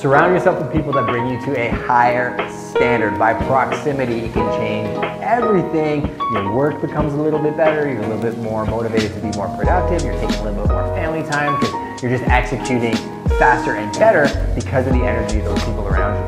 Surround yourself with people that bring you to a higher standard. By proximity, it can change everything. Your work becomes a little bit better. You're a little bit more motivated to be more productive. You're taking a little bit more family time because you're just executing faster and better because of the energy of those people around you.